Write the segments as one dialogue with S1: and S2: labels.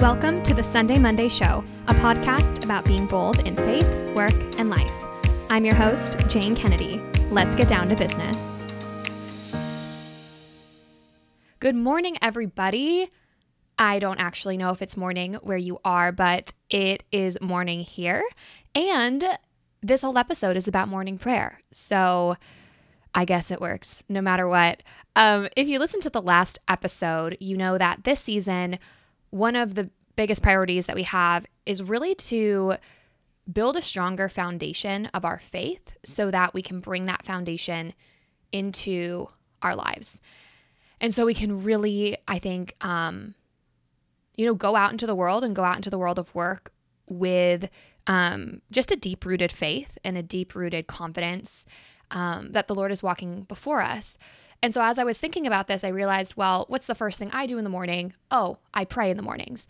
S1: Welcome to the Sunday Monday Show, a podcast about being bold in faith, work, and life. I'm your host, Jane Kennedy. Let's get down to business. Good morning, everybody. I don't actually know if it's morning where you are, but it is morning here. And this whole episode is about morning prayer. So I guess it works no matter what. Um, if you listen to the last episode, you know that this season, one of the biggest priorities that we have is really to build a stronger foundation of our faith so that we can bring that foundation into our lives. And so we can really, I think, um, you know, go out into the world and go out into the world of work with um, just a deep rooted faith and a deep rooted confidence um, that the Lord is walking before us. And so as I was thinking about this, I realized, well, what's the first thing I do in the morning? Oh, I pray in the mornings.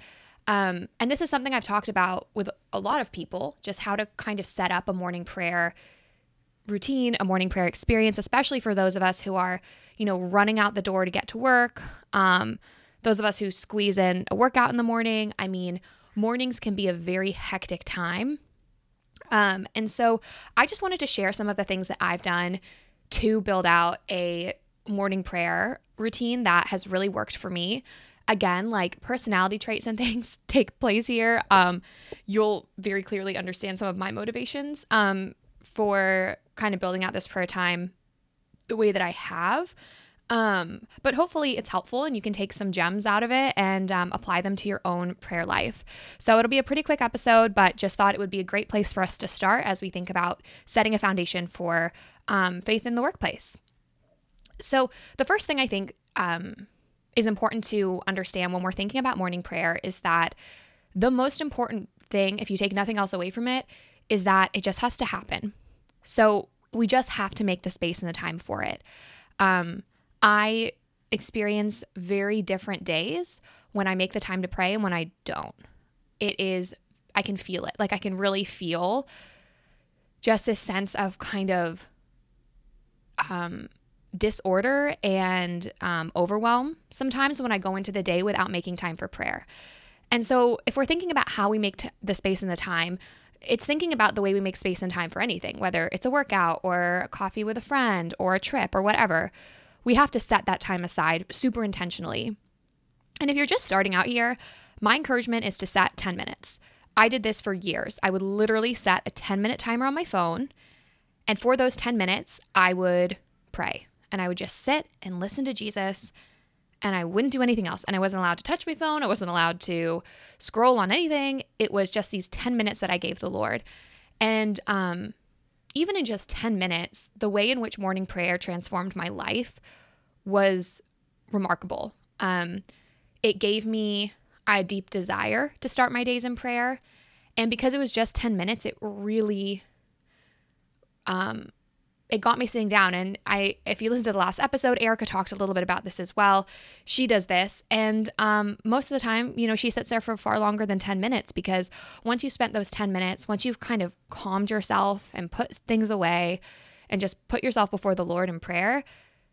S1: Um, and this is something I've talked about with a lot of people, just how to kind of set up a morning prayer routine, a morning prayer experience, especially for those of us who are, you know, running out the door to get to work. Um, those of us who squeeze in a workout in the morning. I mean, mornings can be a very hectic time. Um, and so I just wanted to share some of the things that I've done to build out a morning prayer routine that has really worked for me. Again, like personality traits and things take place here. Um, you'll very clearly understand some of my motivations um, for kind of building out this prayer time the way that I have. Um, but hopefully it's helpful and you can take some gems out of it and um, apply them to your own prayer life. So it'll be a pretty quick episode, but just thought it would be a great place for us to start as we think about setting a foundation for um, faith in the workplace. So the first thing I think um, is important to understand when we're thinking about morning prayer is that the most important thing, if you take nothing else away from it, is that it just has to happen. So we just have to make the space and the time for it. Um, I experience very different days when I make the time to pray and when I don't. It is, I can feel it. Like I can really feel just this sense of kind of um, disorder and um, overwhelm sometimes when I go into the day without making time for prayer. And so, if we're thinking about how we make t- the space and the time, it's thinking about the way we make space and time for anything, whether it's a workout or a coffee with a friend or a trip or whatever we have to set that time aside super intentionally. And if you're just starting out here, my encouragement is to set 10 minutes. I did this for years. I would literally set a 10 minute timer on my phone. And for those 10 minutes, I would pray and I would just sit and listen to Jesus and I wouldn't do anything else. And I wasn't allowed to touch my phone. I wasn't allowed to scroll on anything. It was just these 10 minutes that I gave the Lord. And um, even in just 10 minutes, the way in which morning prayer transformed my life was remarkable. Um, it gave me a deep desire to start my days in prayer. And because it was just 10 minutes, it really um, it got me sitting down and i if you listen to the last episode erica talked a little bit about this as well she does this and um, most of the time you know she sits there for far longer than 10 minutes because once you've spent those 10 minutes once you've kind of calmed yourself and put things away and just put yourself before the lord in prayer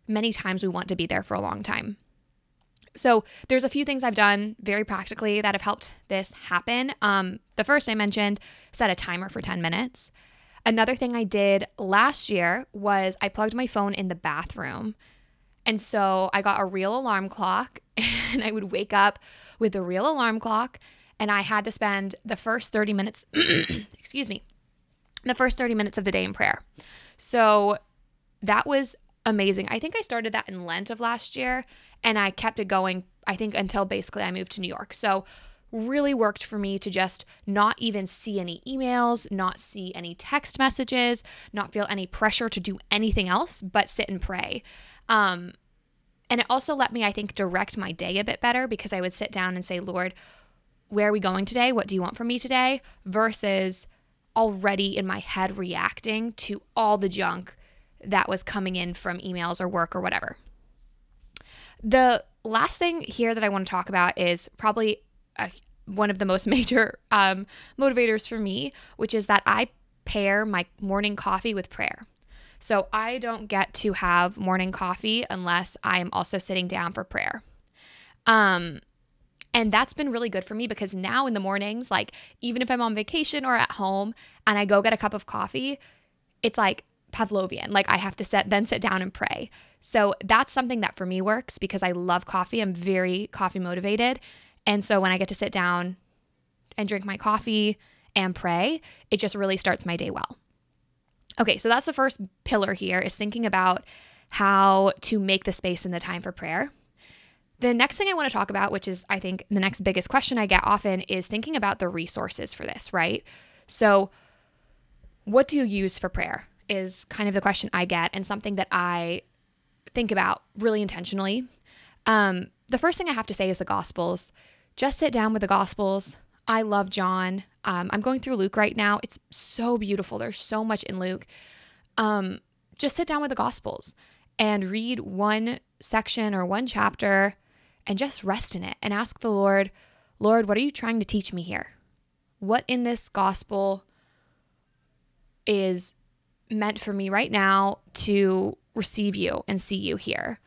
S1: many times we want to be there for a long time so there's a few things I've done very practically that have helped this happen. Um, the first I mentioned, set a timer for 10 minutes. Another thing I did last year was I plugged my phone in the bathroom. And so I got a real alarm clock and I would wake up with the real alarm clock and I had to spend the first 30 minutes, excuse me, the first 30 minutes of the day in prayer. So that was amazing. I think I started that in Lent of last year and I kept it going, I think, until basically I moved to New York. So really worked for me to just not even see any emails, not see any text messages, not feel any pressure to do anything else but sit and pray. Um, and it also let me, I think, direct my day a bit better because I would sit down and say, Lord, where are we going today? What do you want from me today? Versus already in my head reacting to all the junk that was coming in from emails or work or whatever. The last thing here that I want to talk about is probably a, one of the most major um, motivators for me, which is that I pair my morning coffee with prayer. So I don't get to have morning coffee unless I am also sitting down for prayer. Um, And that's been really good for me because now in the mornings, like even if I'm on vacation or at home and I go get a cup of coffee, it's like Pavlovian. Like I have to set then sit down and pray. So that's something that for me works because I love coffee. I'm very coffee motivated. And so when I get to sit down and drink my coffee and pray, it just really starts my day well. Okay, so that's the first pillar here is thinking about how to make the space and the time for prayer. The next thing I want to talk about, which is I think the next biggest question I get often, is thinking about the resources for this, right? So, what do you use for prayer? Is kind of the question I get, and something that I think about really intentionally. Um, the first thing I have to say is the Gospels. Just sit down with the Gospels. I love John. Um, I'm going through Luke right now. It's so beautiful. There's so much in Luke. Um, just sit down with the Gospels and read one section or one chapter and just rest in it and ask the Lord, Lord, what are you trying to teach me here? What in this gospel is meant for me right now to receive you and see you here?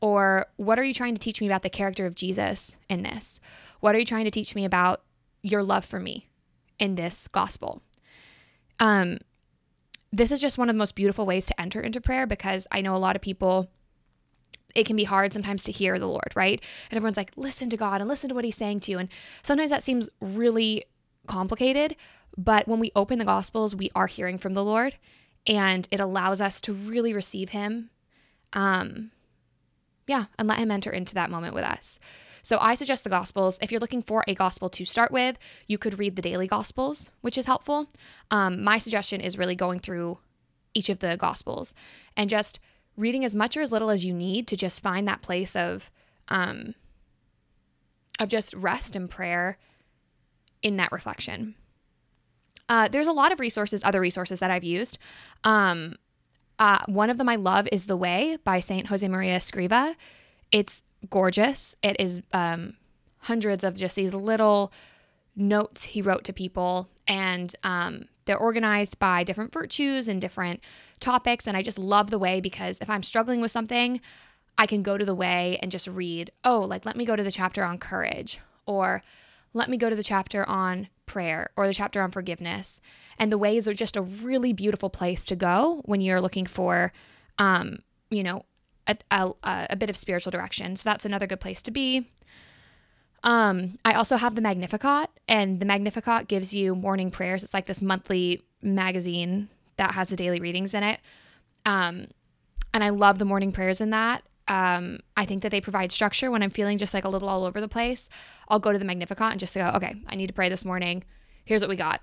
S1: Or what are you trying to teach me about the character of Jesus in this? What are you trying to teach me about your love for me in this gospel? Um, this is just one of the most beautiful ways to enter into prayer because I know a lot of people it can be hard sometimes to hear the Lord, right? And everyone's like, listen to God and listen to what He's saying to you. And sometimes that seems really complicated. But when we open the Gospels, we are hearing from the Lord and it allows us to really receive Him. Um, yeah, and let Him enter into that moment with us. So I suggest the Gospels. If you're looking for a Gospel to start with, you could read the daily Gospels, which is helpful. Um, my suggestion is really going through each of the Gospels and just reading as much or as little as you need to just find that place of um, of just rest and prayer in that reflection. Uh, there's a lot of resources, other resources that I've used. Um, uh, one of them I love is The Way by Saint Josemaria Escriva. It's gorgeous. It is um, hundreds of just these little notes he wrote to people, and um, they're organized by different virtues and different topics. And I just love the way because if I'm struggling with something, I can go to the way and just read, oh, like let me go to the chapter on courage, or let me go to the chapter on prayer, or the chapter on forgiveness. And the ways are just a really beautiful place to go when you're looking for, um, you know, a, a, a bit of spiritual direction. So that's another good place to be. Um, I also have the Magnificat, and the Magnificat gives you morning prayers. It's like this monthly magazine that has the daily readings in it. Um, and I love the morning prayers in that. Um, I think that they provide structure when I'm feeling just like a little all over the place. I'll go to the Magnificat and just go, okay, I need to pray this morning. Here's what we got.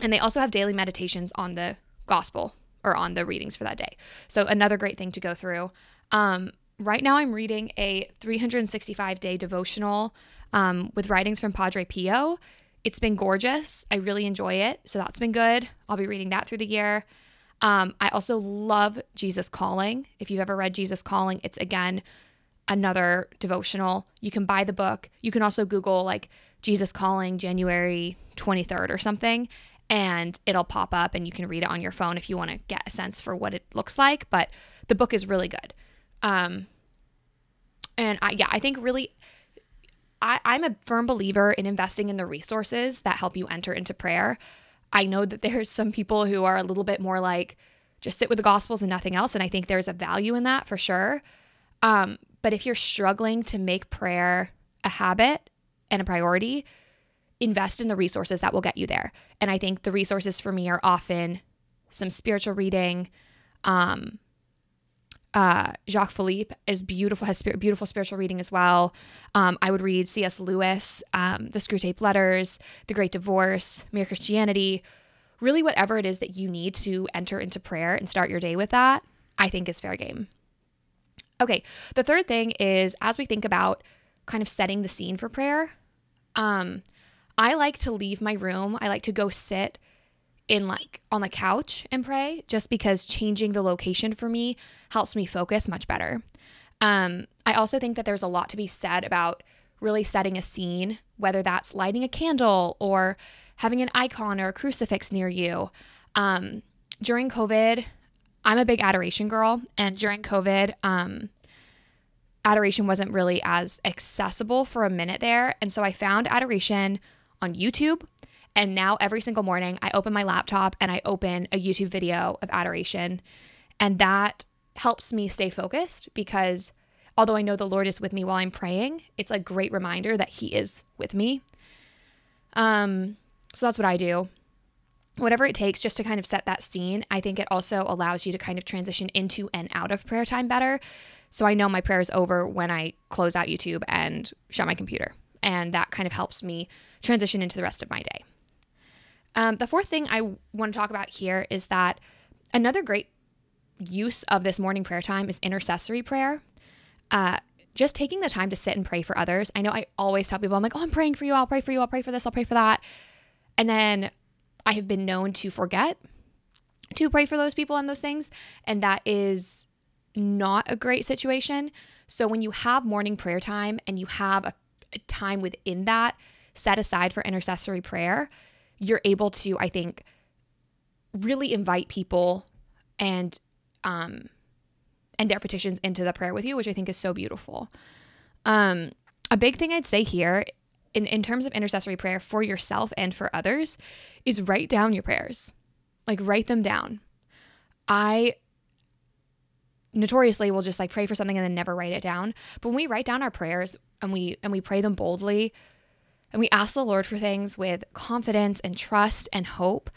S1: And they also have daily meditations on the gospel or on the readings for that day. So another great thing to go through. Um, right now, I'm reading a 365 day devotional um, with writings from Padre Pio. It's been gorgeous. I really enjoy it. So that's been good. I'll be reading that through the year. Um, I also love Jesus Calling. If you've ever read Jesus Calling, it's again another devotional. You can buy the book. You can also Google like Jesus Calling January 23rd or something, and it'll pop up and you can read it on your phone if you want to get a sense for what it looks like. But the book is really good. Um, and I, yeah, I think really I, I'm a firm believer in investing in the resources that help you enter into prayer. I know that there's some people who are a little bit more like, just sit with the gospels and nothing else. And I think there's a value in that for sure. Um, but if you're struggling to make prayer a habit and a priority, invest in the resources that will get you there. And I think the resources for me are often some spiritual reading, um, uh, Jacques Philippe is beautiful, has beautiful spiritual reading as well. Um, I would read C.S. Lewis, um, The Screwtape Letters, The Great Divorce, Mere Christianity, really whatever it is that you need to enter into prayer and start your day with that, I think is fair game. Okay, the third thing is as we think about kind of setting the scene for prayer, um, I like to leave my room. I like to go sit in like on the couch and pray just because changing the location for me helps me focus much better. Um, I also think that there's a lot to be said about really setting a scene, whether that's lighting a candle or having an icon or a crucifix near you. Um, during COVID, I'm a big adoration girl, and during COVID, um, adoration wasn't really as accessible for a minute there. And so I found adoration on YouTube. And now every single morning, I open my laptop and I open a YouTube video of adoration. And that helps me stay focused because although I know the Lord is with me while I'm praying, it's a great reminder that He is with me. Um, so that's what I do. Whatever it takes just to kind of set that scene, I think it also allows you to kind of transition into and out of prayer time better. So I know my prayer is over when I close out YouTube and shut my computer. And that kind of helps me transition into the rest of my day. Um, the fourth thing I want to talk about here is that another great use of this morning prayer time is intercessory prayer. Uh, just taking the time to sit and pray for others. I know I always tell people, I'm like, oh, I'm praying for you. I'll pray for you. I'll pray for this. I'll pray for that. And then I have been known to forget to pray for those people and those things. And that is not a great situation. So when you have morning prayer time and you have a, a time within that set aside for intercessory prayer, you're able to, I think, really invite people and um, and their petitions into the prayer with you, which I think is so beautiful. Um, a big thing I'd say here in, in terms of intercessory prayer for yourself and for others is write down your prayers. Like write them down. I notoriously will just like pray for something and then never write it down. But when we write down our prayers and we and we pray them boldly and we ask the Lord for things with confidence and trust and hope,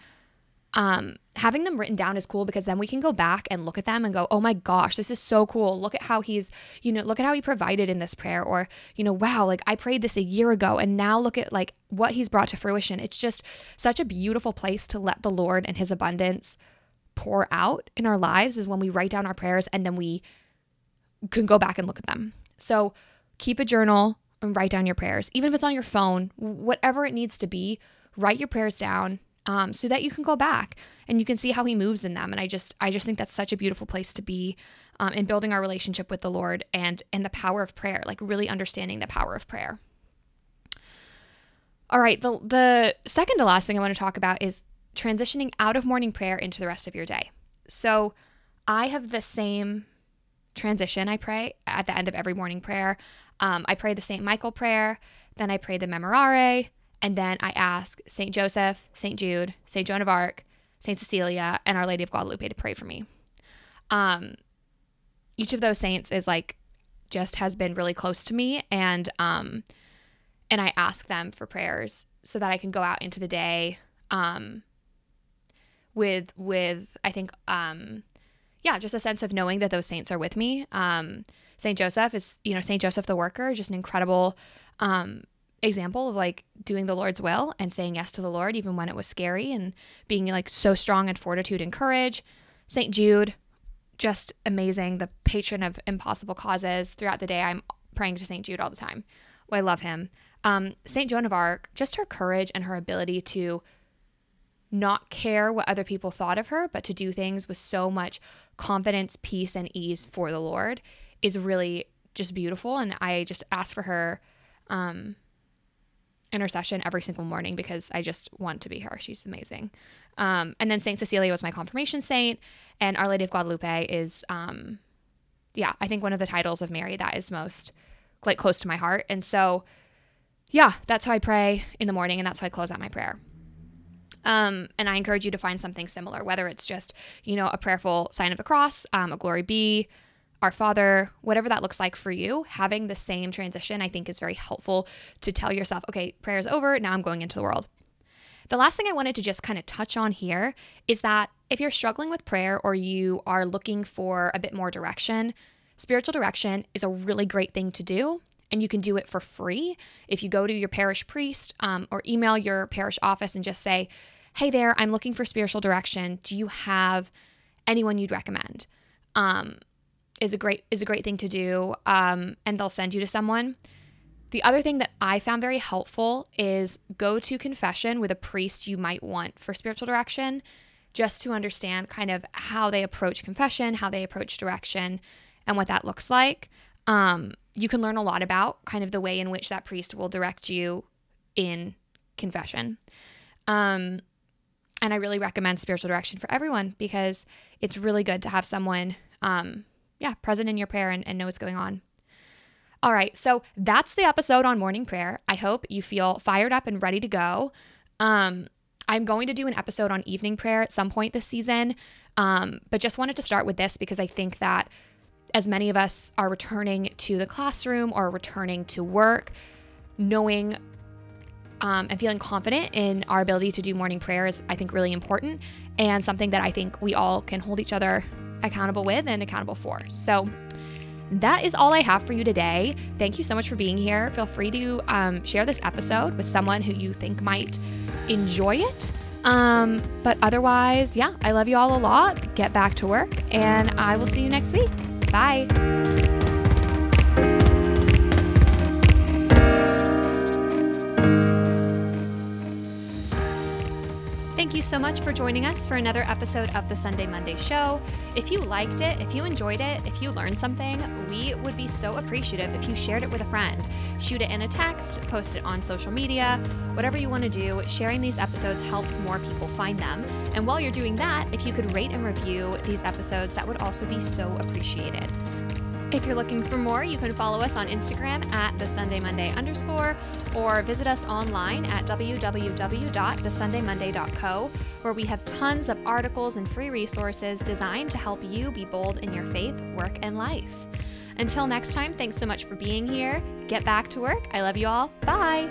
S1: um, having them written down is cool because then we can go back and look at them and go, oh my gosh, this is so cool. Look at how he's, you know, look at how he provided in this prayer. Or, you know, wow, like I prayed this a year ago and now look at like what he's brought to fruition. It's just such a beautiful place to let the Lord and his abundance pour out in our lives is when we write down our prayers and then we can go back and look at them. So keep a journal and write down your prayers, even if it's on your phone, whatever it needs to be, write your prayers down um, so that you can go back and you can see how he moves in them. And I just, I just think that's such a beautiful place to be um, in building our relationship with the Lord and and the power of prayer, like really understanding the power of prayer. All right, the the second to last thing I want to talk about is transitioning out of morning prayer into the rest of your day. So I have the same transition I pray at the end of every morning prayer. Um, I pray the St. Michael prayer, then I pray the Memorare, and then I ask St. Joseph, St. Jude, St. Joan of Arc, St. Cecilia, and Our Lady of Guadalupe to pray for me. Um, each of those saints is like just has been really close to me, and um, and I ask them for prayers so that I can go out into the day, um, with with I think um, yeah, just a sense of knowing that those saints are with me. Um, Saint Joseph is you know Saint Joseph the Worker, just an incredible um example of like doing the Lord's will and saying yes to the Lord even when it was scary and being like so strong in fortitude and courage. St. Jude, just amazing, the patron of impossible causes. Throughout the day, I'm praying to St. Jude all the time. Oh, I love him. Um, St. Joan of Arc, just her courage and her ability to not care what other people thought of her, but to do things with so much confidence, peace, and ease for the Lord is really just beautiful. And I just ask for her um, intercession every single morning because I just want to be her. She's amazing. Um, and then Saint Cecilia was my confirmation saint, and Our Lady of Guadalupe is, um, yeah, I think one of the titles of Mary that is most like close to my heart. And so, yeah, that's how I pray in the morning, and that's how I close out my prayer. Um, and I encourage you to find something similar, whether it's just you know a prayerful sign of the cross, um, a glory be, our Father, whatever that looks like for you, having the same transition, I think is very helpful to tell yourself, okay, prayer is over. Now I'm going into the world. The last thing I wanted to just kind of touch on here is that if you're struggling with prayer or you are looking for a bit more direction, spiritual direction is a really great thing to do. And you can do it for free if you go to your parish priest um, or email your parish office and just say, hey there, I'm looking for spiritual direction. Do you have anyone you'd recommend? Um, is a great is a great thing to do, um, and they'll send you to someone. The other thing that I found very helpful is go to confession with a priest you might want for spiritual direction, just to understand kind of how they approach confession, how they approach direction, and what that looks like. Um, you can learn a lot about kind of the way in which that priest will direct you in confession. Um, and I really recommend spiritual direction for everyone because it's really good to have someone um, yeah, present in your prayer and, and know what's going on. All right, so that's the episode on morning prayer. I hope you feel fired up and ready to go. Um, I'm going to do an episode on evening prayer at some point this season, um, but just wanted to start with this because I think that as many of us are returning to the classroom or returning to work, knowing um, and feeling confident in our ability to do morning prayer is, I think, really important and something that I think we all can hold each other accountable with and accountable for. So, that is all I have for you today. Thank you so much for being here. Feel free to um, share this episode with someone who you think might enjoy it. Um, but otherwise, yeah, I love you all a lot. Get back to work, and I will see you next week. Bye. Thank you so much for joining us for another episode of the Sunday Monday Show. If you liked it, if you enjoyed it, if you learned something, we would be so appreciative if you shared it with a friend. Shoot it in a text, post it on social media, whatever you want to do. Sharing these episodes helps more people find them. And while you're doing that, if you could rate and review these episodes, that would also be so appreciated. If you're looking for more, you can follow us on Instagram at the Sunday Monday underscore or visit us online at www.thesundaymonday.co, where we have tons of articles and free resources designed to help you be bold in your faith, work, and life. Until next time, thanks so much for being here. Get back to work. I love you all. Bye.